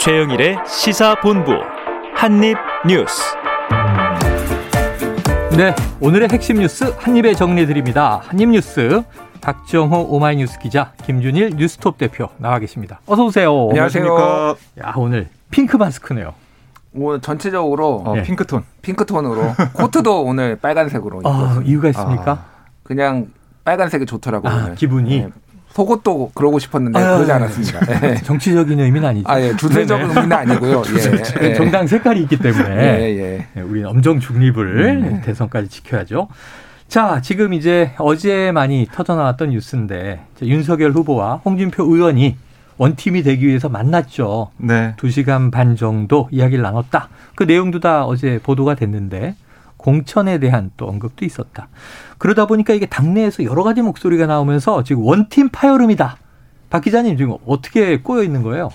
최영일의 시사본부 한입뉴스. 네, 오늘의 핵심 뉴스 한입에 정리해드립니다. 한입뉴스 박정호 오마이뉴스 기자 김준일 뉴스톱 대표 나와 계십니다. 어서 오세요. 안녕하세요. 야 오늘 핑크 마스크네요. 오늘 전체적으로 어, 네. 핑크톤. 핑크톤으로 코트도 오늘 빨간색으로 아, 입었습니다. 이유가 있습니까? 그냥 빨간색이 좋더라고요. 아. 기분이 네. 속옷도 그러고 싶었는데 아, 그러지 네. 않았습니다. 네. 정치적인 의미는 아니죠. 아, 예, 주세적 네네. 의미는 아니고요. 예, 예. 정당 색깔이 있기 때문에 예, 예. 네, 우리는 엄정 중립을 대선까지 지켜야죠. 자, 지금 이제 어제 많이 터져나왔던 뉴스인데 윤석열 후보와 홍준표 의원이 원팀이 되기 위해서 만났죠. 네. 두 시간 반 정도 이야기를 나눴다. 그 내용도 다 어제 보도가 됐는데 공천에 대한 또 언급도 있었다. 그러다 보니까 이게 당내에서 여러 가지 목소리가 나오면서 지금 원팀 파열음이다. 박 기자님 지금 어떻게 꼬여 있는 거예요?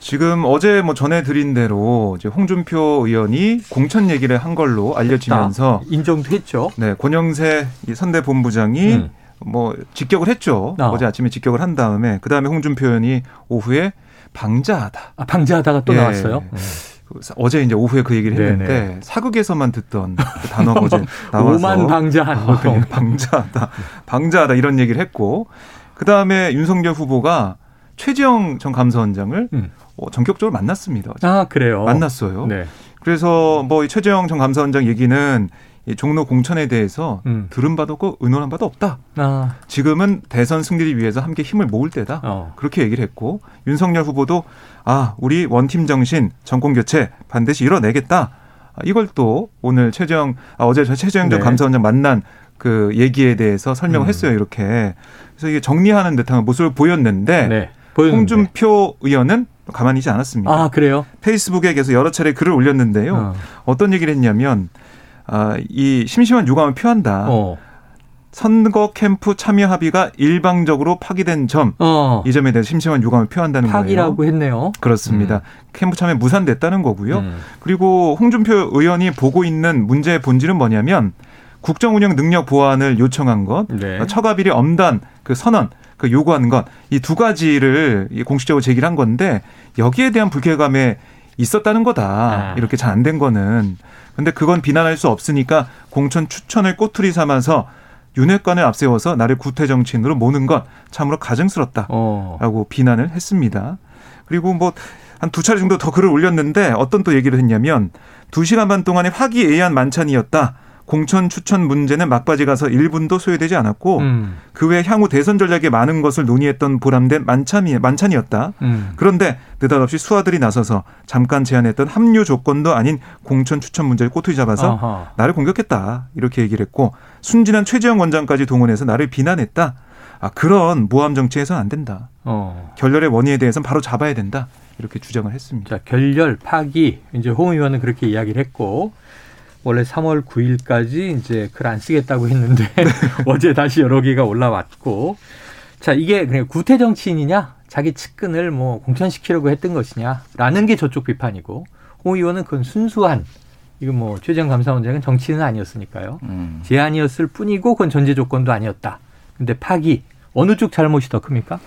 지금 어제 뭐 전해드린 대로 이제 홍준표 의원이 공천 얘기를 한 걸로 알려지면서 인정도 했죠. 네, 권영세 이 선대 본부장이 음. 뭐 직격을 했죠. 어. 어. 제 아침에 직격을 한 다음에 그 다음에 홍준표 의원이 오후에 방자하다. 아, 방지하다가 또 예. 나왔어요. 그 사- 어제 이제 오후에 그 얘기를 했는데 네네. 사극에서만 듣던 그 단어가 어제 나와서 오만 방자한 아. 예, 방자하다, 방자하다 이런 얘기를 했고 그 다음에 윤석열 후보가 최지영 전 감사원장을 음. 어, 전격적으로 만났습니다. 아 그래요. 만났어요. 네. 그래서 뭐이 최재형 전 감사원장 얘기는 이 종로 공천에 대해서 음. 들은 바도 없고 의논한 바도 없다. 아, 지금은 대선 승리를 위해서 함께 힘을 모을 때다. 어. 그렇게 얘기를 했고 윤석열 후보도 아 우리 원팀 정신 정권 교체 반드시 이뤄내겠다. 아, 이걸 또 오늘 최재형 아, 어제 저 최재형 전 네. 감사원장 만난 그 얘기에 대해서 설명을 음. 했어요. 이렇게 그래서 이게 정리하는 듯한 모습을 보였는데 네. 보였는데. 홍준표 의원은 가만히 있지 않았습니다. 아 그래요. 페이스북에 계속 여러 차례 글을 올렸는데요. 어. 어떤 얘기를 했냐면 아, 이 심심한 유감을 표한다. 어. 선거 캠프 참여 합의가 일방적으로 파기된 점. 어. 이 점에 대해서 심심한 유감을 표한다는 파기라고 거예요. 했네요. 그렇습니다. 캠프 참여 무산됐다는 거고요. 음. 그리고 홍준표 의원이 보고 있는 문제의 본질은 뭐냐면 국정 운영 능력 보완을 요청한 것, 네. 처가비리 엄단 그 선언 그 요구한 것이 두 가지를 이 공식적으로 제기를 한 건데 여기에 대한 불쾌감에 있었다는 거다. 아. 이렇게 잘 안 된 거는. 근데 그건 비난할 수 없으니까 공천 추천을 꼬투리 삼아서 윤핵관을 앞세워서 나를 구태 정치인으로 모는 것 참으로 가증스럽다. 어. 라고 비난을 했습니다. 그리고 뭐 한 두 차례 정도 더 글을 올렸는데 어떤 또 얘기를 했냐면 두 시간 반 동안의 화기애애한 만찬이었다. 공천 추천 문제는 막바지 가서 1분도 소요되지 않았고 음. 그외 향후 대선 전략에 많은 것을 논의했던 보람된 만찬이, 만찬이었다. 음. 그런데 느닷없이 수하들이 나서서 잠깐 제안했던 합류 조건도 아닌 공천 추천 문제를 꼬투리 잡아서 아하. 나를 공격했다. 이렇게 얘기를 했고 순진한 최재형 원장까지 동원해서 나를 비난했다. 아, 그런 모함 정치에서는 안 된다. 어. 결렬의 원인에 대해서는 바로 잡아야 된다. 이렇게 주장을 했습니다. 자, 결렬, 파기. 이제 홍 의원은 그렇게 이야기를 했고, 원래 3월 9일까지 이제 글 안 쓰겠다고 했는데, 어제 다시 여러 개가 올라왔고, 자, 이게 그냥 구태 정치인이냐? 자기 측근을 뭐 공천시키려고 했던 것이냐? 라는 게 저쪽 비판이고, 홍 의원은 그건 순수한, 이건 뭐 최재형 감사원장은 정치인은 아니었으니까요. 음. 제안이었을 뿐이고, 그건 전제 조건도 아니었다. 근데 파기, 어느 쪽 잘못이 더 큽니까?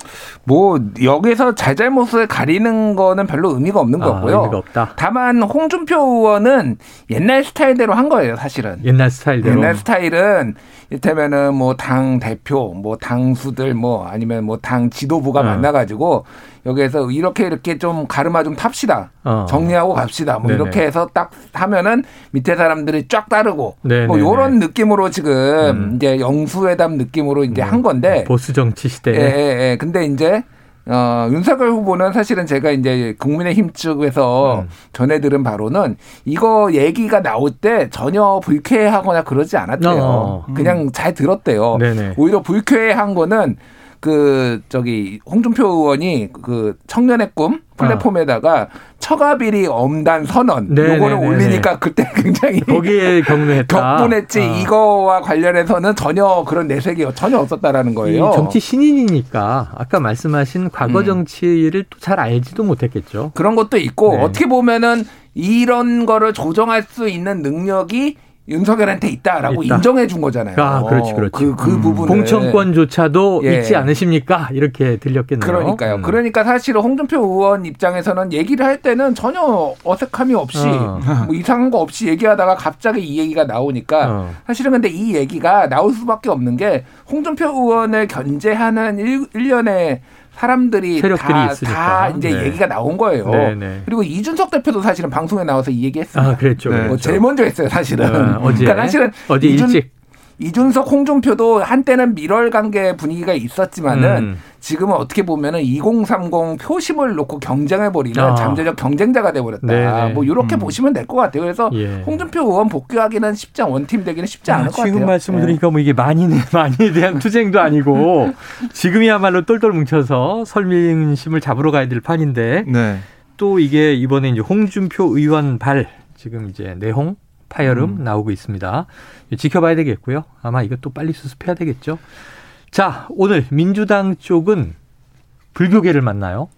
뭐 여기서 잘잘못을 가리는 거는 별로 의미가 없는 거고요. 아, 의미가 없다. 다만 홍준표 의원은 옛날 스타일대로 한 거예요, 사실은. 옛날 스타일대로. 옛날 스타일은 이를테면은 뭐 당 대표, 뭐 당수들 뭐 아니면 뭐 당 지도부가 어. 만나가지고 여기에서 이렇게 이렇게 좀 가르마 좀 탑시다. 어. 정리하고 갑시다. 뭐 네네. 이렇게 해서 딱 하면은 밑에 사람들이 쫙 따르고 네네네. 뭐 요런 느낌으로 지금 음. 이제 영수회담 느낌으로 이제 한 건데 보수 정치 시대에. 예, 예, 예. 근데 이제 어, 윤석열 후보는 사실은 제가 이제 국민의힘 측에서 음. 전해 들은 바로는 이거 얘기가 나올 때 전혀 불쾌하거나 그러지 않았대요. 어. 그냥 잘 들었대요. 네네. 오히려 불쾌한 거는 그 저기 홍준표 의원이 그 청년의 꿈 플랫폼에다가 처가 비리 엄단 선언 아. 네네네네. 요거를 올리니까 그때 굉장히 거기에 경례했다. 격분했지 아. 이거와 관련해서는 전혀 그런 내색이 전혀 없었다라는 이 거예요. 정치 신인이니까 아까 말씀하신 과거 음. 정치를 또잘 알지도 못했겠죠. 그런 것도 있고 네. 어떻게 보면은 이런 거를 조정할 수 있는 능력이 윤석열한테 있다라고 있다. 인정해 준 거잖아요. 아, 그렇지, 그렇지. 그, 그 음. 부분 공천권조차도 예. 있지 않으십니까? 이렇게 들렸겠네요. 그러니까요. 음. 그러니까 사실은 홍준표 의원 입장에서는 얘기를 할 때는 전혀 어색함이 없이 어. 뭐 이상한 거 없이 얘기하다가 갑자기 이 얘기가 나오니까 어. 사실은 근데 이 얘기가 나올 수밖에 없는 게 홍준표 의원을 견제하는 일, 일련의 사람들이 세력들이 다, 있으니까. 다 이제 네. 얘기가 나온 거예요. 네, 네. 그리고 이준석 대표도 사실은 방송에 나와서 이 얘기했습니다. 아, 그랬죠. 네. 그랬죠. 뭐 제일 먼저 했어요, 사실은. 어, 어제 그러니까 사실은 어제 이준- 일찍 이준석, 홍준표도 한때는 밀월 관계 분위기가 있었지만은 음. 지금은 어떻게 보면은 2030 표심을 놓고 경쟁해 버리는 아. 잠재적 경쟁자가 돼 버렸다. 네네. 뭐 이렇게 음. 보시면 될 것 같아요. 그래서 예. 홍준표 의원 복귀하기는 쉽지 않 원팀 되기는 쉽지 않을 아, 것 같아요. 지금 말씀을 예. 드리니까 뭐 이게 만인에 만인에 대한 투쟁도 아니고 지금이야말로 똘똘 뭉쳐서 설민심을 잡으러 가야 될 판인데 네. 또 이게 이번에 이제 홍준표 의원 발 지금 이제 내홍 파열음 음. 나오고 있습니다. 지켜봐야 되겠고요. 아마 이것도 빨리 수습해야 되겠죠. 자, 오늘 민주당 쪽은 불교계를 만나요.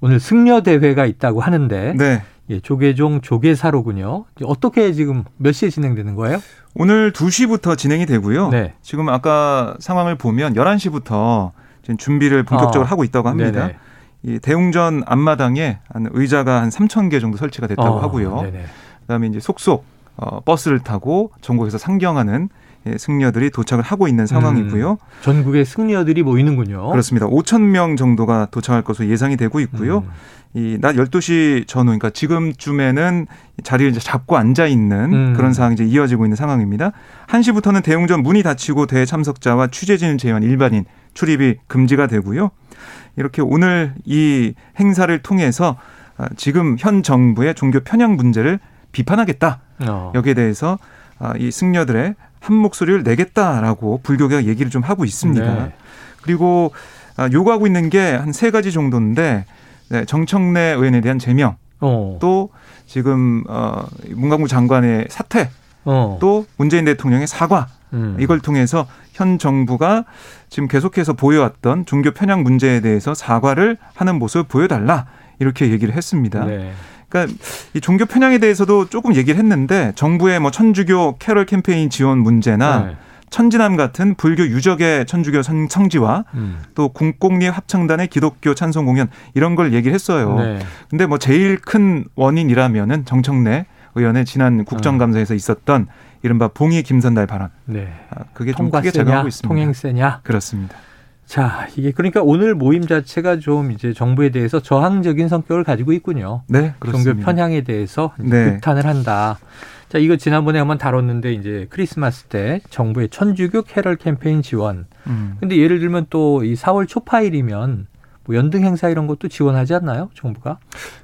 오늘 승려 대회가 있다고 하는데 네. 예, 조계종 조계사로군요. 어떻게 지금 몇 시에 진행되는 거예요? 오늘 2시부터 진행이 되고요. 네. 지금 아까 상황을 보면 11시부터 지금 준비를 본격적으로 어. 하고 있다고 합니다. 네네. 이 대웅전 앞마당에 한 의자가 한 3천 개 정도 설치가 됐다고 어, 하고요. 네네. 그다음에 이제 속속 어, 버스를 타고 전국에서 상경하는 예, 승려들이 도착을 하고 있는 상황이고요. 전국의 승려들이 모이는군요. 그렇습니다. 5천 명 정도가 도착할 것으로 예상이 되고 있고요. 음. 이낮 12시 전후 그러니까 지금쯤에는 자리를 이제 잡고 앉아 있는 음. 그런 상황이 이제 이어지고 있는 상황입니다. 1시부터는 대웅전 문이 닫히고 대회 참석자와 취재진 제외한 일반인 출입이 금지가 되고요. 이렇게 오늘 이 행사를 통해서 아, 지금 현 정부의 종교 편향 문제를 비판하겠다. 어. 여기에 대해서 아, 이 승려들의 한 목소리를 내겠다라고 불교계가 얘기를 좀 하고 있습니다. 네. 그리고 아, 요구하고 있는 게 한 세 가지 정도인데 네, 정청래 의원에 대한 제명, 어. 또 지금 어, 문광부 장관의 사퇴, 어. 또 문재인 대통령의 사과 음. 이걸 통해서 현 정부가 지금 계속해서 보여왔던 종교 편향 문제에 대해서 사과를 하는 모습을 보여달라 이렇게 얘기를 했습니다. 네. 그러니까 이 종교 편향에 대해서도 조금 얘기를 했는데 정부의 뭐 천주교 캐럴 캠페인 지원 문제나 네. 천진함 같은 불교 유적의 천주교 성- 성지와 음. 또 국공립 합창단의 기독교 찬송 공연 이런 걸 얘기를 했어요. 네. 근데 뭐 제일 큰 원인이라면은 정청래 의원의 지난 국정감사에서 있었던 이른바 봉이 김선달 발언. 네. 아, 그게 좀 크게 작용하고 있습니다. 통행세냐. 그렇습니다. 자, 이게 그러니까 오늘 모임 자체가 좀 이제 정부에 대해서 저항적인 성격을 가지고 있군요. 네, 그렇습니다. 종교 편향에 대해서 네. 극탄을 한다. 자, 이거 지난번에 한번 다뤘는데 이제 크리스마스 때 정부의 천주교 캐럴 캠페인 지원. 음. 근데 예를 들면 또 이 4월 초파일이면 뭐 연등 행사 이런 것도 지원하지 않나요? 정부가?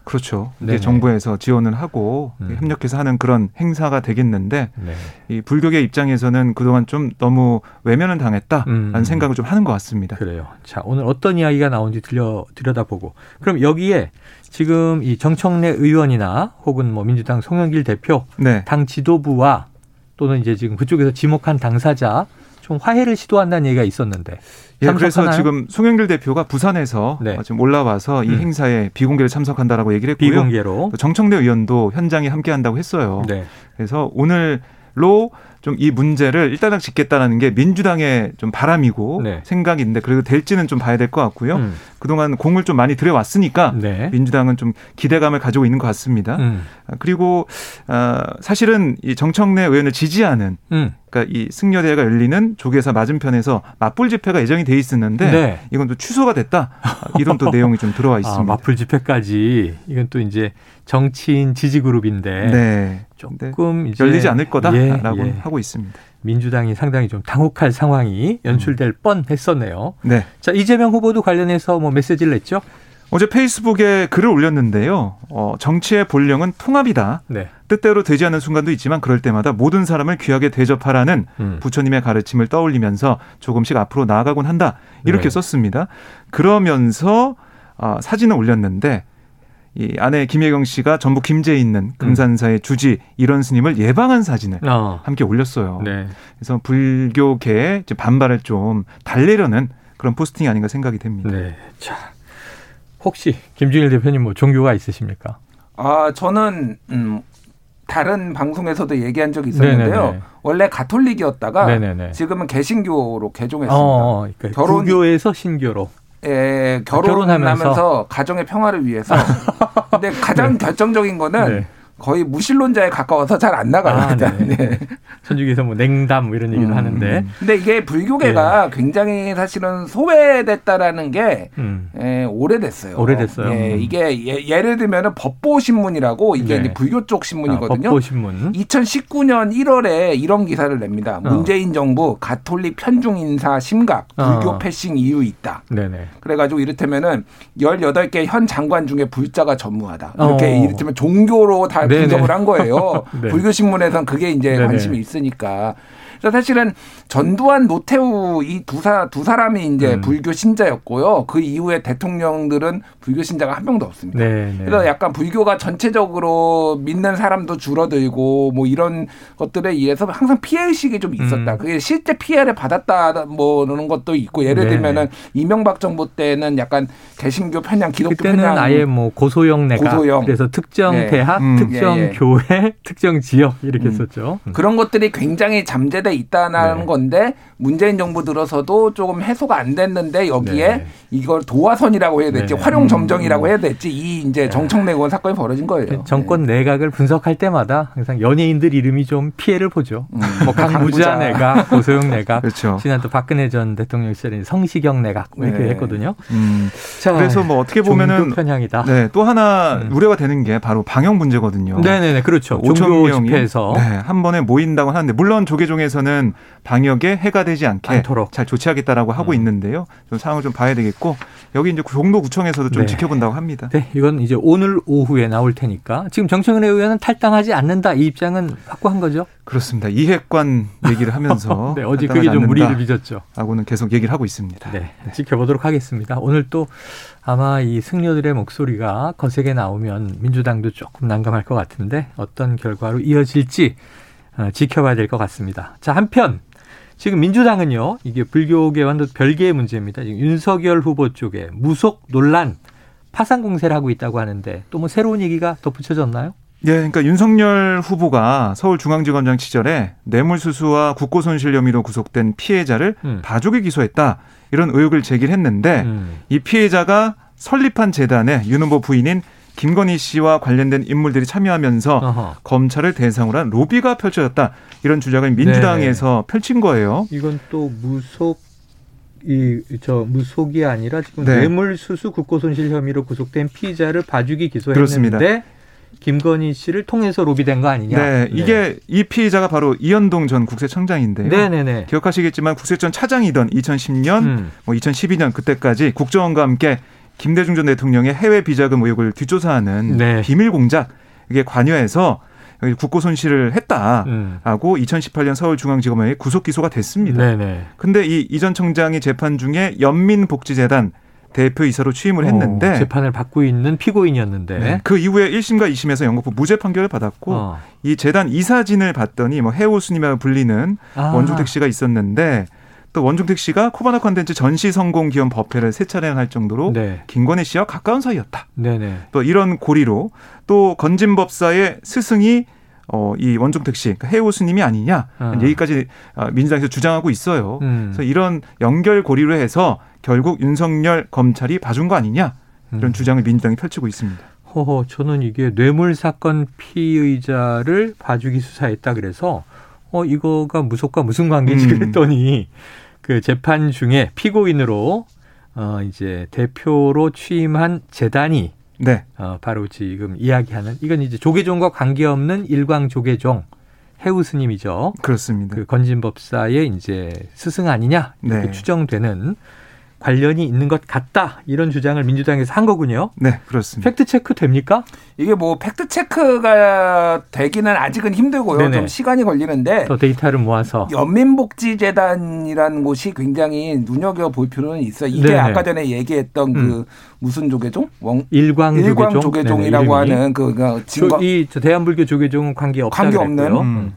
그렇죠. 네네. 정부에서 지원을 하고 음. 협력해서 하는 그런 행사가 되겠는데 네. 이 불교계 입장에서는 그동안 좀 너무 외면을 당했다라는 음. 생각을 좀 하는 것 같습니다. 그래요. 자, 오늘 어떤 이야기가 나온지 들려 들여다보고. 그럼 여기에 지금 이 정청래 의원이나 혹은 뭐 민주당 송영길 대표 네. 당 지도부와 또는 이제 지금 그쪽에서 지목한 당사자 좀 화해를 시도한다는 얘기가 있었는데 예, 그래서? 지금 송영길 대표가 부산에서 네. 어, 지금 올라와서 이 음. 행사에 비공개로 참석한다라고 얘기를 했고요. 비공개로 또 정청래 의원도 현장에 함께한다고 했어요. 네. 그래서 오늘로 좀 이 문제를 일단락 짓겠다라는 게 민주당의 좀 바람이고 네. 생각인데 그래도 될지는 좀 봐야 될 것 같고요. 음. 그동안 공을 좀 많이 들여왔으니까 네. 민주당은 좀 기대감을 가지고 있는 것 같습니다. 음. 아, 그리고 아, 사실은 이 정청래 의원을 지지하는 음. 그러니까 이 승려대회가 열리는 조계사 맞은편에서 맞불 집회가 예정이 돼 있었는데 네. 이건 또 취소가 됐다 아, 이런 또 내용이 좀 들어와 있습니다. 아, 맞불 집회까지 이건 또 이제 정치인 지지 그룹인데 네. 조금 이제 열리지 않을 거다라고 예, 예. 하고 있습니다. 민주당이 상당히 좀 당혹할 상황이 연출될 뻔했었네요. 네. 자 이재명 후보도 관련해서 뭐 메시지를 냈죠? 어제 페이스북에 글을 올렸는데요. 어, 정치의 본령은 통합이다. 네. 뜻대로 되지 않는 순간도 있지만 그럴 때마다 모든 사람을 귀하게 대접하라는 음. 부처님의 가르침을 떠올리면서 조금씩 앞으로 나아가곤 한다. 이렇게 네. 썼습니다. 그러면서 아, 사진을 올렸는데 이 아내 김혜경 씨가 전북 김제에 있는 금산사의 주지 이런 스님을 예방한 사진을 어. 함께 올렸어요. 네. 그래서 불교계의 이제 반발을 좀 달래려는 그런 포스팅이 아닌가 생각이 됩니다. 네. 자 혹시 김준일 대표님 뭐 종교가 있으십니까? 아 저는 음 다른 방송에서도 얘기한 적이 있었는데요. 네네네. 원래 가톨릭이었다가 네네네. 지금은 개신교로 개종했습니다. 어, 어, 그러니까 결혼- 구교에서 신교로. 예, 결혼하면서? 결혼하면서 가정의 평화를 위해서. 근데 가장 결정적인 거는 네. 거의 무신론자에 가까워서 잘 안 나가요. 아. 네. 네. 천주교에서 뭐 냉담 뭐 이런 얘기도 음, 하는데. 근데 이게 불교계가 굉장히 사실은 소외됐다라는 게 음. 예, 오래됐어요. 오래됐어요. 예, 음. 이게 예, 를 들면은 법보 신문이라고 이게 네. 불교 쪽 아, 신문이거든요. 법보 신문. 2019년 1월에 이런 기사를 냅니다. 어. 문재인 정부 가톨릭 편중 인사 심각 불교 어. 패싱 이유 있다. 네네. 그래가지고 이를테면은 18개 현 장관 중에 불자가 전무하다. 이렇게 어. 이를테면 종교로 다 네네. 분석을 한 거예요. 네. 불교 신문에선 그게 이제 네네. 관심이 있으니까. 그래서 사실은 전두환, 노태우 이 두 사, 두 사람이 이제 음. 불교 신자였고요. 그 이후에 대통령들은 불교 신자가 한 명도 없습니다. 네네. 그래서 약간 불교가 전체적으로 믿는 사람도 줄어들고 뭐 이런 것들에 의해서 항상 피해 의식이 좀 있었다. 음. 그게 실제 피해를 받았다 뭐 그런 것도 있고 예를 네네. 들면은 이명박 정부 때는 약간 개신교 편향, 기독교 그때는 편향 아예 뭐 고소형 내각 고소형. 그래서 특정 네. 대학, 음. 특정 예, 예. 교회, 특정 지역 이렇게 음. 했었죠. 음. 그런 것들이 굉장히 잠재돼 있다는 네. 건데 문재인 정부 들어서도 조금 해소가 안 됐는데 여기에 네. 이걸 도화선이라고 해야 될지 네. 활용 점정이라고 해야 될지 이 이제 정청래 의원 사건이 벌어진 거예요. 그 정권 내각을 분석할 때마다 항상 연예인들 이름이 좀 피해를 보죠. 음. 뭐 강부자. 내각, 고소영 내각, 그렇죠. 지난 또 박근혜 전 대통령 시절에 성시경 내각 뭐 이렇게 네. 했거든요. 음, 자, 그래서 뭐 어떻게 보면은 종교 편향이다. 네, 또 하나 음. 우려가 되는 게 바로 방역 문제거든요. 네 네 네 그렇죠. 5천 종교 명이 집회에서 네, 한 번에 모인다고 하는데 물론 조계종에서는 방역에 해가 되지 않게 않도록. 잘 조치하겠다라고 하고 음. 있는데요. 좀 상황을 좀 봐야 되겠고 여기 이제 종로구청에서도 좀 네. 지켜본다고 합니다. 네, 이건 이제 오늘 오후에 나올 테니까 지금 정청래 의원은 탈당하지 않는다 이 입장은 확고한 거죠. 그렇습니다. 이해관 얘기를 하면서 네, 어제 그게 좀 무리를 빚었죠. 라고는 계속 얘기를 하고 있습니다. 네, 지켜보도록 하겠습니다. 오늘 또 아마 이 승려들의 목소리가 거세게 나오면 민주당도 조금 난감할 것 같은데 어떤 결과로 이어질지 어, 지켜봐야 될 것 같습니다. 자, 한편 지금 민주당은요, 이게 불교계와는 또 별개의 문제입니다. 지금 윤석열 후보 쪽에 무속 논란 파상 공세를 하고 있다고 하는데 또 뭐 새로운 얘기가 덧붙여졌나요? 예, 그러니까 윤석열 후보가 서울중앙지검장 시절에 뇌물수수와 국고손실 혐의로 구속된 피해자를 음. 봐주기 기소했다 이런 의혹을 제기했는데 음. 이 피해자가 설립한 재단에 윤 후보 부인인 김건희 씨와 관련된 인물들이 참여하면서 어허. 검찰을 대상으로 한 로비가 펼쳐졌다 이런 주장을 민주당에서 펼친 거예요. 이건 또 무속 이저 무속이 아니라 지금 네. 뇌물 수수 국고 손실 혐의로 구속된 피의자를 봐주기 그렇습니다. 기소했는데 김건희 씨를 통해서 로비된 거 아니냐? 네, 이게 이 피해자가 바로 이현동 전 국세청장인데요. 네네네. 기억하시겠지만 국세청 차장이던 2010년, 음. 뭐 2012년 그때까지 국정원과 함께 김대중 전 대통령의 해외 비자금 의혹을 뒷조사하는 네. 비밀 공작 이게 관여해서 국고 손실을 했다라고 음. 2018년 서울중앙지검에 구속 기소가 됐습니다. 네네. 근데 이 이전 청장이 재판 중에 연민복지재단 대표이사로 취임을 했는데 어, 재판을 받고 있는 피고인이었는데. 네, 그 이후에 1심과 2심에서 영국부 무죄 판결을 받았고 어. 이 재단 이사진을 봤더니 뭐 해오 스님이라고 불리는 아. 원종택 씨가 있었는데 또 원종택 씨가 코바나 컨텐츠 전시 성공 기원 법회를 세 차례나 할 정도로 네. 김건희 씨와 가까운 사이였다. 네네. 또 이런 고리로 또 건진 법사의 스승이 어, 이 원종택 씨, 그러니까 해오 스님이 아니냐 어. 얘기까지 아, 민주당에서 주장하고 있어요. 음. 그래서 이런 연결 고리로 해서 결국 윤석열 검찰이 봐준 거 아니냐 이런 음. 주장을 민주당이 펼치고 있습니다. 허허, 저는 이게 뇌물 사건 피의자를 봐주기 수사했다 그래서 어 이거가 무속과 무슨 관계지 음. 그랬더니 그 재판 중에 피고인으로 어 이제 대표로 취임한 재단이 네, 어 바로 지금 이야기하는 이건 이제 조계종과 관계없는 일광 조계종 해우 스님이죠. 그렇습니다. 그 건진법사의 이제 스승 아니냐 이렇게 네. 추정되는 관련이 있는 것 같다 이런 주장을 민주당에서 한 거군요. 네, 그렇습니다. 팩트 체크 됩니까? 이게 뭐 팩트 체크가 되기는 아직은 힘들고요. 네네. 좀 시간이 걸리는데 더 데이터를 모아서 연민복지재단이라는 곳이 굉장히 눈여겨 볼 필요는 있어요. 이게 네네. 아까 전에 얘기했던 그 음. 무슨 조계종? 원 일광 일광 조계종 이름이. 하는 그, 그 증거 저, 이저 대한불교 조계종은 관계 없다 관계 없는 그랬고요. 음.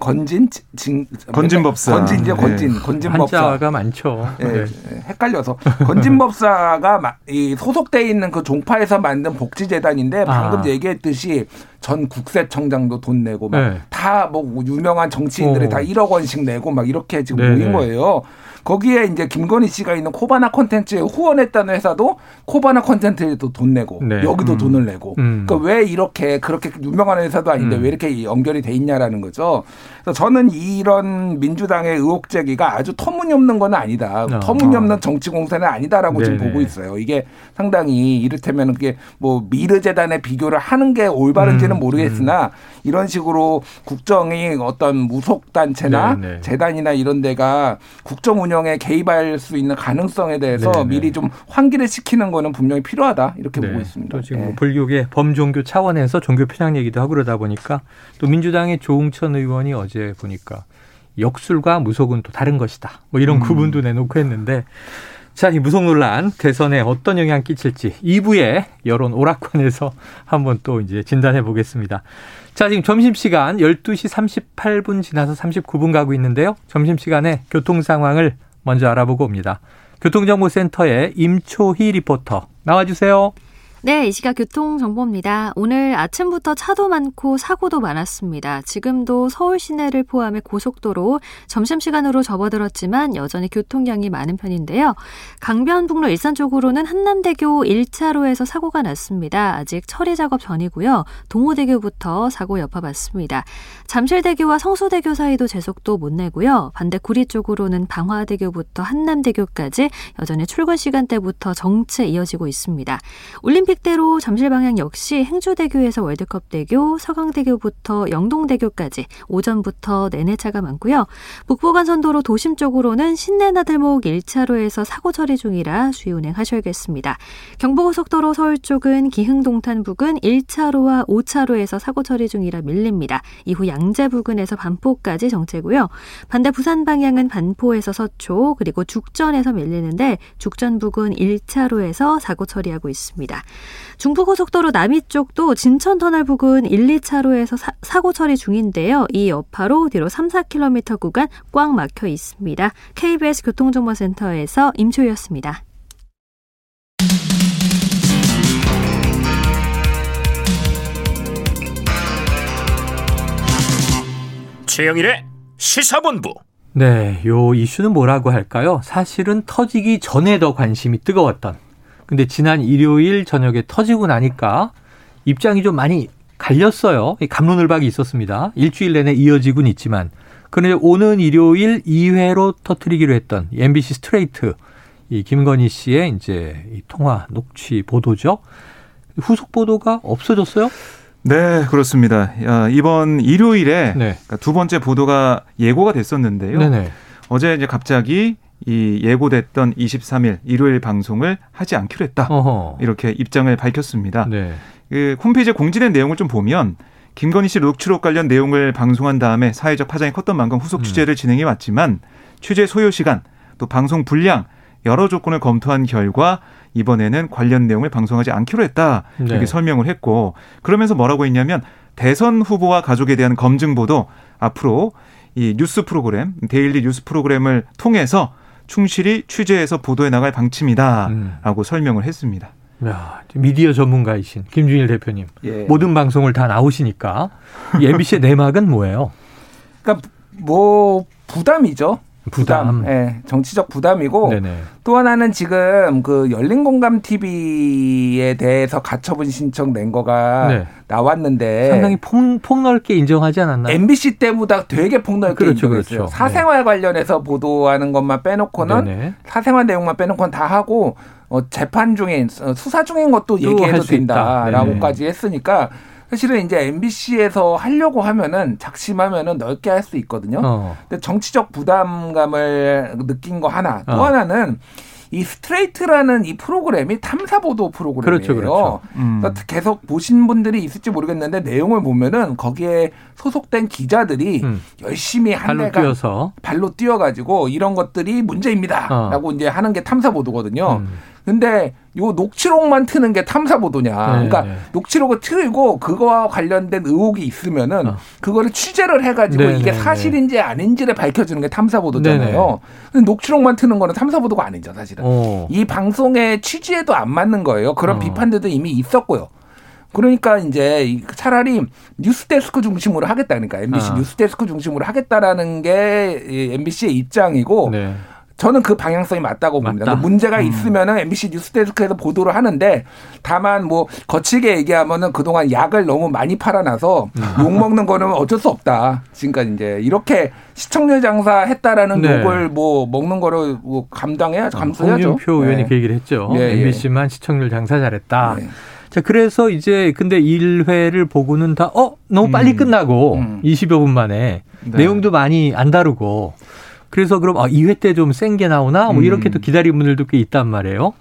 건 건진 진 건진법사. 건진 이제 네. 건진 건진법사 한자가 많죠. 예, 네. 예, 헷갈려서 건진법사가 마- 이 소속돼 있는 그 종파에서 만든 복지재단인데 방금 아. 얘기했듯이 전 국세청장도 돈 내고 막 네. 다뭐 유명한 정치인들이 어. 다 1억 원씩 내고 막 이렇게 지금 네네. 모인 거예요. 거기에 이제 김건희 씨가 있는 코바나 콘텐츠에 후원했다는 회사도 코바나 콘텐츠에도 돈 내고 네. 여기도 음. 돈을 내고 음. 그러니까 왜 이렇게 그렇게 유명한 회사도 아닌데 음. 왜 이렇게 연결이 돼 있냐라는 거죠. 그래서 저는 이런 민주당의 의혹 제기가 아주 터무니없는 건 아니다. 어. 터무니없는 정치 공세는 아니다라고 지금 네네. 보고 있어요. 이게 상당히 이를테면 그게 뭐 미르 재단에 비교를 하는 게 올바른지는 음, 모르겠으나 이런 식으로 국정이 어떤 무속 단체나 네네. 재단이나 이런 데가 국정 운영 에 개입할 수 있는 가능성에 대해서 네네. 미리 좀 환기를 시키는 거는 분명히 필요하다 이렇게 네. 보고 있습니다. 또 지금 예. 뭐 불교계 범종교 차원에서 종교 편향 얘기도 하고 그러다 보니까 또 민주당의 조웅천 의원이 어제 보니까 역술과 무속은 또 다른 것이다. 뭐 이런 구분도 내놓고 했는데 자, 이 무속 논란 대선에 어떤 영향 끼칠지 2부에 여론 오락관에서 한번 또 이제 진단해 보겠습니다. 자, 지금 점심시간 12시 38분 지나서 39분 가고 있는데요. 점심시간에 교통 상황을 먼저 알아보고 옵니다. 교통정보센터의 임초희 리포터 나와주세요. 네, 이 시각 교통 정보입니다. 오늘 아침부터 차도 많고 사고도 많았습니다. 지금도 서울 시내를 포함해 고속도로 점심시간으로 접어들었지만 여전히 교통량이 많은 편인데요. 강변북로 일산 쪽으로는 한남대교 1차로에서 사고가 났습니다. 아직 처리 작업 전이고요. 동호대교부터 사고 여파받습니다. 잠실대교와 성수대교 사이도 제속도 못 내고요. 반대 구리 쪽으로는 방화대교부터 한남대교까지 여전히 출근 시간대부터 정체 이어지고 있습니다. 올림픽대로 잠실 방향 역시 행주대교에서 월드컵대교, 서강대교부터 영동대교까지 오전부터 내내 차가 많고요. 북부간선도로 도심 쪽으로는 신내나들목 1차로에서 사고 처리 중이라 주의 운행하셔야겠습니다. 경부고속도로 서울 쪽은 기흥동탄 부근 1차로와 5차로에서 사고 처리 중이라 밀립니다. 이후 양재 부근에서 반포까지 정체고요. 반대 부산 방향은 반포에서 서초 그리고 죽전에서 밀리는데 죽전 부근 1차로에서 사고 처리하고 있습니다. 중부고속도로 남이 쪽도 진천 터널 부근 1, 2차로에서 사, 사고 처리 중인데요. 이 여파로 뒤로 3, 4km 구간 꽉 막혀 있습니다. KBS 교통정보센터에서 임초였습니다. 최영일의 시사본부. 네, 요 이슈는 뭐라고 할까요? 사실은 터지기 전에 더 관심이 뜨거웠던. 근데 지난 일요일 저녁에 터지고 나니까 입장이 좀 많이 갈렸어요. 이 감론을박이 있었습니다. 일주일 내내 이어지곤 있지만. 그런데 오는 일요일 2회로 터트리기로 했던 이 MBC 스트레이트 이 김건희 씨의 이제 이 통화 녹취 보도죠. 후속 보도가 없어졌어요? 네, 그렇습니다. 야, 이번 일요일에 네. 그러니까 두 번째 보도가 예고가 됐었는데요. 네네. 어제 이제 갑자기 이 예고됐던 23일 일요일 방송을 하지 않기로 했다. 어허. 이렇게 입장을 밝혔습니다. 네. 그 홈페이지에 공지된 내용을 좀 보면 김건희 씨 녹취록 관련 내용을 방송한 다음에 사회적 파장이 컸던 만큼 후속 음. 취재를 진행해 왔지만 취재 소요 시간 또 방송 분량 여러 조건을 검토한 결과 이번에는 관련 내용을 방송하지 않기로 했다 이렇게 네. 설명을 했고 그러면서 뭐라고 했냐면 대선 후보와 가족에 대한 검증 보도 앞으로 이 뉴스 프로그램 daily 뉴스 프로그램을 통해서 충실히 취재해서 보도해 나갈 방침이다라고 음. 설명을 했습니다. 야, 미디어 전문가이신 김준일 대표님. 예. 모든 방송을 다 나오시니까 이 MBC의 내막은 뭐예요? 그러니까 뭐 부담이죠. 부담. 예, 정치적 부담이고 네네. 또 하나는 지금 그 열린 공감 TV에 대해서 가처분 신청 낸 거가 네. 나왔는데 상당히 폭, 폭넓게 인정하지 않았나요? MBC 때보다 되게 폭넓게 그렇죠, 인정했어요. 그렇죠. 사생활 관련해서 보도하는 것만 빼놓고는 네네. 사생활 내용만 빼놓고는 다 하고 어, 재판 중인 어, 수사 중인 것도 얘기해도. 된다라고까지 했으니까 사실은 이제 MBC에서 하려고 하면은 작심하면은 넓게 할 수 있거든요. 어. 근데 정치적 부담감을 느낀 거 하나. 또 어. 하나는 이 스트레이트라는 이 프로그램이 탐사 보도 프로그램이에요. 그렇죠, 그렇죠. 음. 그러니까 계속 보신 분들이 있을지 모르겠는데 내용을 보면은 거기에 소속된 기자들이 음. 열심히 한 발로 뛰어서. 발로 뛰어가지고 이런 것들이 문제입니다라고 어. 이제 하는 게 탐사 보도거든요. 음. 근데 요 녹취록만 트는 게 탐사 보도냐. 네, 그러니까 네. 녹취록을 틀고 그거와 관련된 의혹이 있으면은 어. 그거를 취재를 해가지고 네, 이게 네, 사실인지 아닌지를 밝혀주는 게 탐사 네, 보도잖아요. 근데 녹취록만 트는 거는 탐사 보도가 아니죠, 사실은. 어. 이 방송의 취지에도 안 맞는 거예요. 그런 어. 비판들도 이미 있었고요. 그러니까 이제 이- 차라리 뉴스데스크 중심으로 하겠다. 그러니까 MBC 아. 뉴스데스크 중심으로 하겠다라는 게이 MBC의 입장이고 네. 저는 그 방향성이 맞다고 봅니다. 맞다. 그 문제가 음. 있으면은 MBC 뉴스데스크에서 보도를 하는데 다만 뭐 거칠게 얘기하면은 그동안 약을 너무 많이 팔아놔서 음. 욕 먹는 거는 어쩔 수 없다. 지금까지 이제 이렇게 시청률 장사 했다라는 네. 욕을 뭐 먹는 거를 뭐 감당해야죠. 감수해야죠. 홍준표 의원이 네. 그 얘기를 했죠. 예, 예. MBC만 시청률 장사 잘했다. 네. 자, 그래서 이제 근데 1회를 보고는 다, 어, 너무 빨리 음. 끝나고 음. 20여 분 만에 네. 내용도 많이 안 다르고 그래서 그럼 아, 2회 때 좀 센 게 나오나? 뭐 음. 이렇게 또 기다리는 분들도 꽤 있단 말이에요.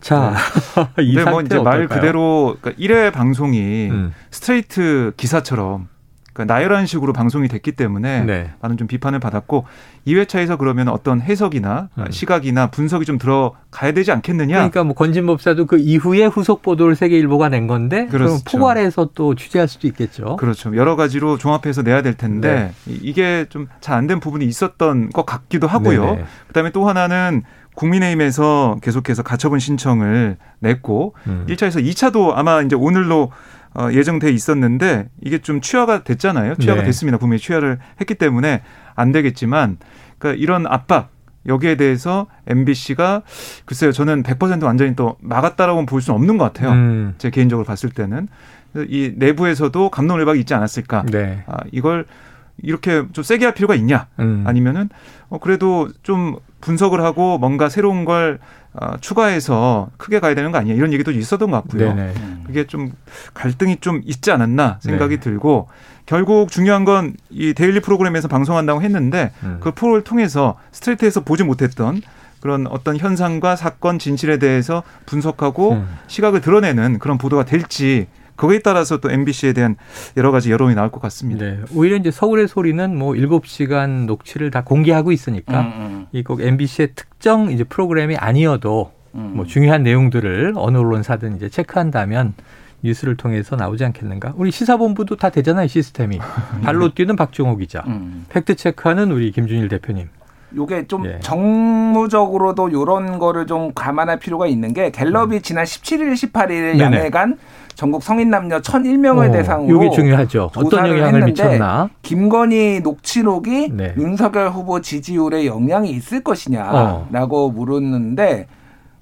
자, 이 근데 뭐 이제 말 어떨까요? 그대로 그러니까 1회 방송이 음. 스트레이트 기사처럼 그러니까 나열한 식으로 방송이 됐기 때문에 네. 많은 좀 비판을 받았고 2회차에서 그러면 어떤 해석이나 음. 시각이나 분석이 좀 들어가야 되지 않겠느냐. 그러니까 뭐 건진법사도 그 이후에 후속 보도를 세계일보가 낸 건데 그럼 그렇죠. 포괄해서 또 취재할 수도 있겠죠. 그렇죠. 여러 가지로 종합해서 내야 될 텐데 이- 이게 좀 잘 안 된 부분이 있었던 것 같기도 하고요. 네네. 그다음에 또 하나는 국민의힘에서 계속해서 가처분 신청을 냈고 음. 1차에서 2차도 아마 이제 오늘로 어, 예정돼 있었는데 이게 좀 취하가 됐잖아요. 취하가 네. 됐습니다. 분명히 취하를 했기 때문에 안 되겠지만 그러니까 이런 압박 여기에 대해서 MBC가 글쎄요. 저는 100% 완전히 또 막았다라고는 볼 수는 없는 것 같아요. 음. 제 개인적으로 봤을 때는 이 내부에서도 감론을박이 있지 않았을까. 네. 아, 이걸 이렇게 좀 세게 할 필요가 있냐? 음. 아니면은 어, 그래도 좀 분석을 하고 뭔가 새로운 걸 어, 추가해서 크게 가야 되는 거 아니야? 이런 얘기도 있었던 것 같고요. 네네. 그게 좀 갈등이 좀 있지 않았나 생각이 네. 들고 결국 중요한 건 이 daily 프로그램에서 방송한다고 했는데 음. 그 프로를 통해서 스트레이트에서 보지 못했던 그런 어떤 현상과 사건 진실에 대해서 분석하고 음. 시각을 드러내는 그런 보도가 될지 그거에 따라서 또 MBC에 대한 여러 가지 여론이 나올 것 같습니다. 네. 오히려 이제 서울의 소리는 뭐 7시간 녹취를 다 공개하고 있으니까 음, 이 꼭 MBC의 특정 이제 프로그램이 아니어도 음. 뭐 중요한 내용들을 어느 언론사든 이제 체크한다면 뉴스를 통해서 나오지 않겠는가? 우리 시사본부도 다 되잖아요, 시스템이. 발로 뛰는 박종호 기자. 음. 팩트 체크하는 우리 김준일 대표님. 요게 좀 예. 정무적으로도 요런 거를 좀 감안할 필요가 있는 게 갤럽이 지난 17일, 18일 음. 네네. 양일간 전국 성인 남녀 1,001명을 어, 대상으로 이게 중요하죠. 어떤 영향을 했는데 미쳤나? 김건희 녹취록이 네. 윤석열 후보 지지율에 영향이 있을 어. 것이냐라고 물었는데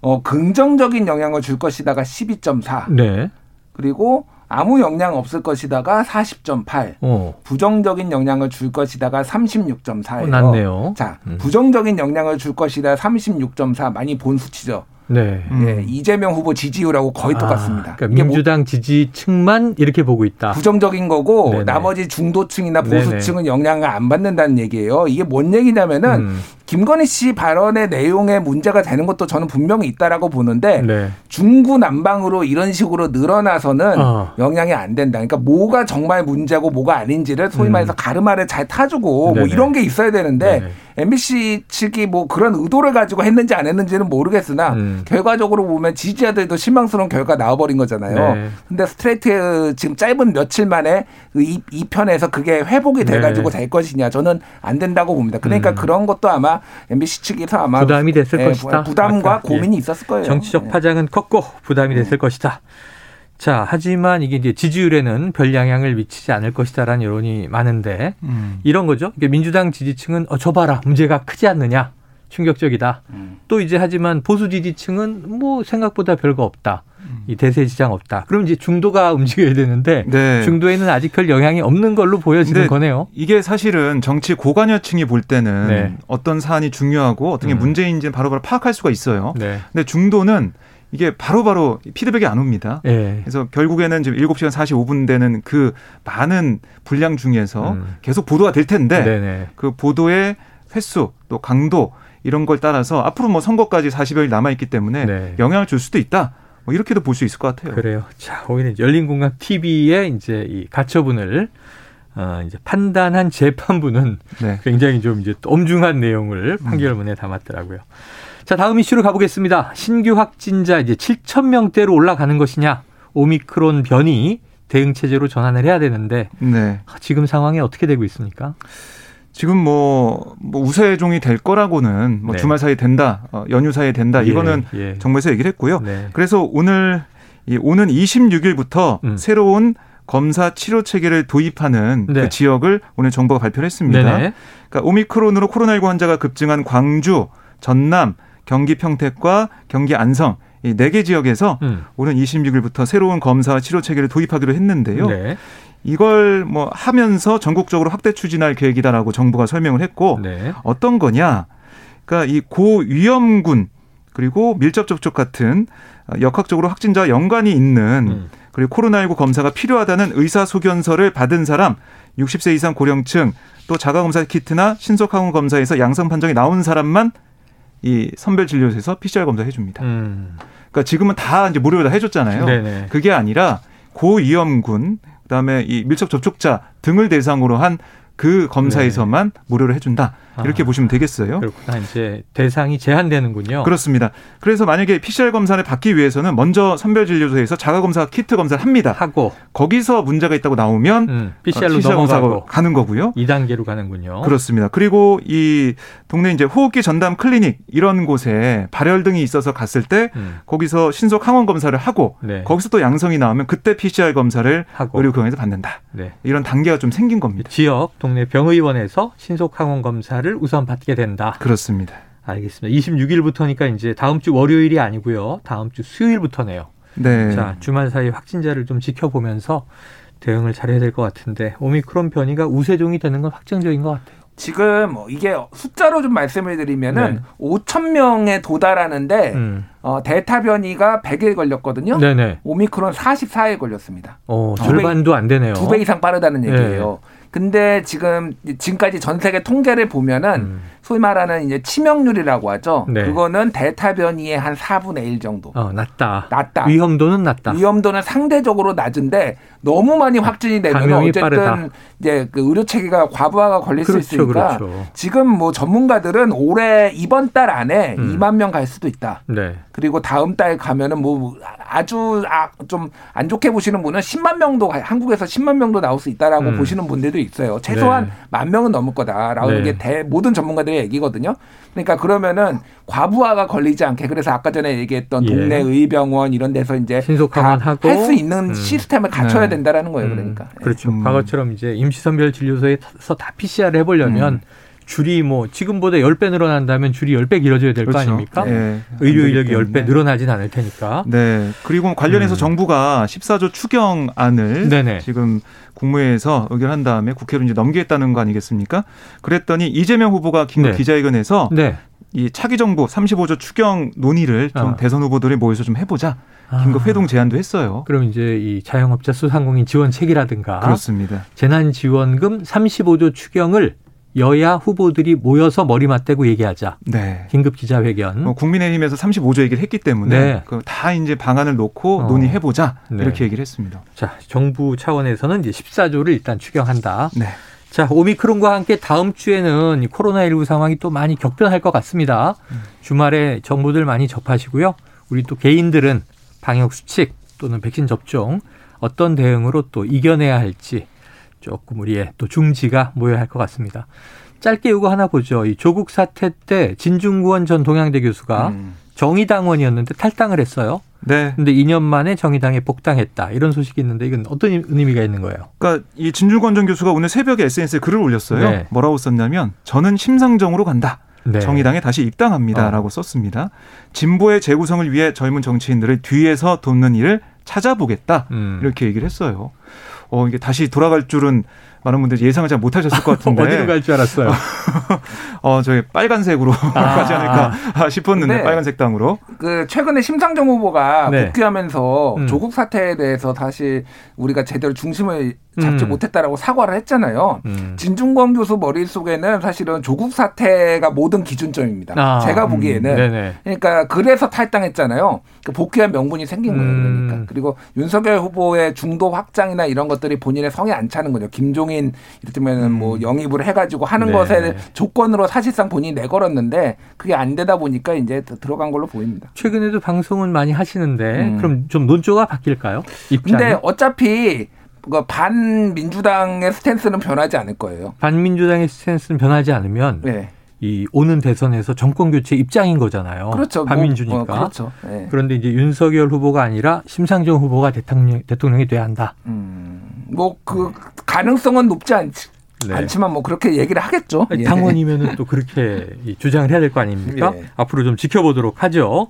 어, 긍정적인 영향을 줄 것이다가 12.4 네. 그리고 아무 영향 없을 것이다가 40.8 어, 부정적인 영향을 줄 것이다가 36.4예요. 어 낫네요. 자, 음. 부정적인 영향을 줄 것이다 36.4 많이 본 수치죠. 네. 음. 예, 이재명 후보 지지율하고 거의 똑같습니다. 아, 그러니까 이게 뭐 민주당 지지층만 이렇게 보고 있다. 부정적인 거고 네네. 나머지 중도층이나. 보수층은 영향을 안 받는다는 얘기예요. 이게 뭔 얘기냐면은 음, 김건희 씨 발언의 내용에 문제가 되는 것도 저는 분명히 있다라고 보는데 네. 중구난방으로 이런 식으로 늘어나서는 어. 영향이 안 된다. 그러니까 뭐가 정말 문제고 뭐가 아닌지를 소위 음. 말해서 가르마를 잘 타주고 뭐 네네. 이런 게 있어야 되는데 네네. MBC 측이 뭐 그런 의도를 가지고 했는지 안 했는지는 모르겠으나 음. 결과적으로 보면 지지자들도 실망스러운 결과 나와버린 거잖아요. 네. 근데 스트레이트 지금 짧은 며칠 만에 그 이, 이 편에서 그게 회복이 돼가지고 네. 될 것이냐 저는 안 된다고 봅니다. 그러니까 음. 그런 것도 아마 MBC 측에서 아마 부담이 됐을 예, 것이다. 부담과 아까, 고민이 있었을 거예요. 정치적 예. 파장은 컸고 부담이 됐을 것이다. 자, 하지만 이게 이제 지지율에는 별 영향을 미치지 않을 것이다라는 여론이 많은데 음. 이런 거죠. 이게 민주당 지지층은 어, 저 봐라 문제가 크지 않느냐 충격적이다. 음. 또 이제 하지만 보수 지지층은 뭐 생각보다 별거 없다. 이 대세 지장 없다. 그럼 이제 중도가 움직여야 되는데 네. 중도에는 아직 별 영향이 없는 걸로 보여지는 거네요. 이게 사실은 정치 고관여층이 볼 때는 네. 어떤 사안이 중요하고 어떤 게 음. 문제인지는 바로바로 파악할 수가 있어요. 네. 근데 중도는 이게 바로 바로 피드백이 안 옵니다. 예. 그래서 결국에는 지금 7시간 45분 되는 그 많은 분량 중에서 음. 계속 보도가 될 텐데 네네. 그 보도의 횟수 또 강도 이런 걸 따라서 앞으로 뭐 선거까지 40여일 남아 있기 때문에 네. 영향을 줄 수도 있다. 뭐 이렇게도 볼 수 있을 것 같아요. 그래요. 자, 오히려 열린 공간 TV의 이제 이 가처분을 어, 이제 판단한 재판부는 네. 굉장히 좀 이제 또 엄중한 내용을 판결문에 담았더라고요. 자, 다음 이슈로 가보겠습니다. 신규 확진자 이제 7천 명대로 올라가는 것이냐? 오미크론 변이 대응 체제로 전환을 해야 되는데 네. 지금 상황이 어떻게 되고 있습니까? 지금 뭐, 뭐 우세종이 될 거라고는 뭐 네. 주말 사이에 된다, 어, 연휴 사이에 된다. 이거는 예, 예. 정부에서 얘기를 했고요. 네. 그래서 오늘 이 오는 26일부터 음. 새로운 검사 치료 체계를 도입하는 네. 그 지역을 오늘 정부가 발표를 했습니다. 네네. 그러니까 오미크론으로 코로나19 환자가 급증한 광주, 전남, 경기 평택과 경기 안성 이 네 개 지역에서 음. 오는 26일부터 새로운 검사 치료 체계를 도입하기로 했는데요. 네. 이걸 뭐 하면서 전국적으로 확대 추진할 계획이다라고 정부가 설명을 했고 네. 어떤 거냐? 그러니까 이 고위험군 그리고 밀접 접촉 같은 역학적으로 확진자와 연관이 있는 음. 그리고 코로나19 검사가 필요하다는 의사 소견서를 받은 사람 60세 이상 고령층 또 자가 검사 키트나 신속 항원 검사에서 양성 판정이 나온 사람만 이 선별 진료소에서 PCR 검사 해줍니다. 음. 그러니까 지금은 다 이제 무료로 다 해줬잖아요. 네네. 그게 아니라 고위험군 그다음에 이 밀접 접촉자 등을 대상으로 한 그 검사에서만 무료로 해준다 이렇게 아. 보시면 되겠어요. 그렇구나. 이제 대상이 제한되는군요. 그렇습니다. 그래서 만약에 PCR 검사를 받기 위해서는 먼저 선별진료소에서 자가검사 키트 검사를 합니다. 하고 거기서 문제가 있다고 나오면 음, 어, PCR로 PCR 넘어가고 가는 거고요. 2단계로 가는군요. 그렇습니다. 그리고 이 동네 이제 호흡기 전담 클리닉 이런 곳에 발열 등이 있어서 갔을 때 음. 거기서 신속 항원 검사를 하고 네. 거기서 또 양성이 나오면 그때 PCR 검사를 하고. 의료기관에서 받는다. 네. 이런 단계가 좀 생긴 겁니다. 지역 동네 병의원에서 신속 항원 검사를 우선 받게 된다. 그렇습니다. 알겠습니다. 26일부터니까 이제 다음 주 월요일이 아니고요. 다음 주 수요일부터네요. 네. 자, 주말 사이 확진자를 좀 지켜보면서 대응을 잘해야 될 것 같은데 오미크론 변이가 우세종이 되는 건 확정적인 것 같아요. 지금 뭐 이게 숫자로 좀 말씀을 드리면은 네. 5천 명에 도달하는데 음. 어, 델타 변이가 100일 걸렸거든요. 네네. 오미크론 44일 걸렸습니다. 어, 두 절반도 안 되네요. 두 배 이상 빠르다는 네. 얘기예요. 근데 지금 지금까지 전 세계 통계를 보면은 음. 소위 말하는 이제 치명률이라고 하죠. 네. 그거는 델타 변이의 한 4분의 1 정도. 어, 낮다. 낮다. 위험도는 낮다. 위험도는 상대적으로 낮은데 너무 많이 확진이 되면 감염이 어쨌든 빠르다. 이제 그 의료 체계가 과부하가 걸릴 수 그렇죠, 있으니까 그렇죠. 지금 뭐 전문가들은 올해 이번 달 안에 음. 2만 명 갈 수도 있다. 네. 그리고 다음 달 가면은 뭐 아주 아, 좀 안 좋게 보시는 분은 10만 명도 가- 한국에서 10만 명도 나올 수 있다라고 음. 보시는 분들도 있어요. 최소한 네. 만 명은 넘을 거다라고 네. 게 대, 모든 전문가들의 얘기거든요. 그러니까 그러면은 과부하가 걸리지 않게 그래서 아까 전에 얘기했던 예. 동네 의병원 이런 데서 이제 할 수 있는 음. 시스템을 갖춰야 네. 된다라는 거예요. 음, 그러니까. 그렇죠. 음. 과거처럼 이제 임시선별 진료소에서 다 PCR 해보려면 음. 줄이 뭐 지금보다 10배 늘어난다면 줄이 10배 길어져야 될거 그렇죠. 아닙니까? 예. 의료 인력이 10배 때문에. 늘어나진 않을 테니까. 네. 그리고 관련해서 음. 정부가 14조 추경안을 네네. 지금 국무회에서 의결한 다음에 국회로 이제 넘기겠다는 거 아니겠습니까? 그랬더니 이재명 후보가 긴급 네. 기자회견에서 네. 이 차기 정부 35조 추경 논의를 좀 어. 대선 후보들이 모여서 좀 해보자. 긴급 아, 회동 제안도 했어요. 그럼 이제 이 자영업자 소상공인 지원책이라든가 그렇습니다. 재난지원금 35조 추경을 여야 후보들이 모여서 머리 맞대고 얘기하자. 네. 긴급 기자회견. 어, 국민의힘에서 35조 얘기를 했기 때문에 네. 그다 이제 방안을 놓고 어. 논의해 보자 네. 이렇게 얘기를 했습니다. 자, 정부 차원에서는 이제 14조를 일단 추경한다. 네. 자, 오미크론과 함께 다음 주에는 이 코로나19 상황이 또 많이 격변할 것 같습니다. 주말에 정보들 많이 접하시고요. 우리 또 개인들은 방역 수칙 또는 백신 접종 어떤 대응으로 또 이겨내야 할지 조금 우리의 또 중지가 모여야 할 것 같습니다. 짧게 이거 하나 보죠. 이 조국 사태 때 진중구원 전 동양대 교수가 음. 정의당원이었는데 탈당을 했어요. 네. 근데 2년 만에 정의당에 복당했다. 이런 소식이 있는데 이건 어떤 의미가 있는 거예요? 그러니까 이 진중권 전 교수가 오늘 새벽에 SNS에 글을 올렸어요. 네. 뭐라고 썼냐면 저는 심상정으로 간다. 네. 정의당에 다시 입당합니다라고 어. 썼습니다. 진보의 재구성을 위해 젊은 정치인들을 뒤에서 돕는 일을 찾아보겠다. 음. 이렇게 얘기를 했어요. 어 이게 다시 돌아갈 줄은 많은 분들이 예상을 잘 못하셨을 것 같은데. 어디로 갈 줄 알았어요? 어 저희 빨간색으로 가지 않을까 싶었는데 근데 빨간색 당으로. 그 최근에 심상정 후보가 네. 복귀하면서 음. 조국 사태에 대해서 사실 우리가 제대로 중심을 잡지 음. 못했다라고 사과를 했잖아요. 음. 진중권 교수 머릿속에는 사실은 조국 사태가 모든 기준점입니다. 아, 제가 보기에는. 네네. 그러니까 그래서 탈당했잖아요. 그 복귀한 명분이 생긴 거예요. 음. 그러니까. 그리고 윤석열 후보의 중도 확장이나 이런 것들이 본인의 성에 안 차는 거죠. 김종인 이를테면 뭐 음. 영입을 해가지고 하는 네. 것에 조건으로 사실상 본인이 내걸었는데 그게 안 되다 보니까 이제 들어간 걸로 보입니다. 최근에도 방송은 많이 하시는데 음. 그럼 좀 논조가 바뀔까요? 입장이? 근데 어차피 그 반민주당의 스탠스는 변하지 않을 거예요. 반민주당의 스탠스는 변하지 않으면 네. 이 오는 대선에서 정권 교체 입장인 거잖아요. 그렇죠. 뭐, 반민주니까. 어, 그렇죠. 네. 그런데 이제 윤석열 후보가 아니라 심상정 후보가 대통령, 대통령이 돼야 한다. 음, 뭐그 가능성은 높지 않지. 네. 않지만 뭐 그렇게 얘기를 하겠죠. 예. 당원이면은 또 그렇게 이 주장을 해야 될 거 아닙니까? 예. 앞으로 좀 지켜보도록 하죠.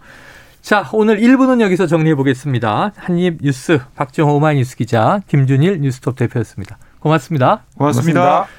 자, 오늘 1부는 여기서 정리해 보겠습니다. 한입 뉴스 박정호 오마이뉴스 기자 김준일 뉴스톱 대표였습니다. 고맙습니다. 고맙습니다. 고맙습니다.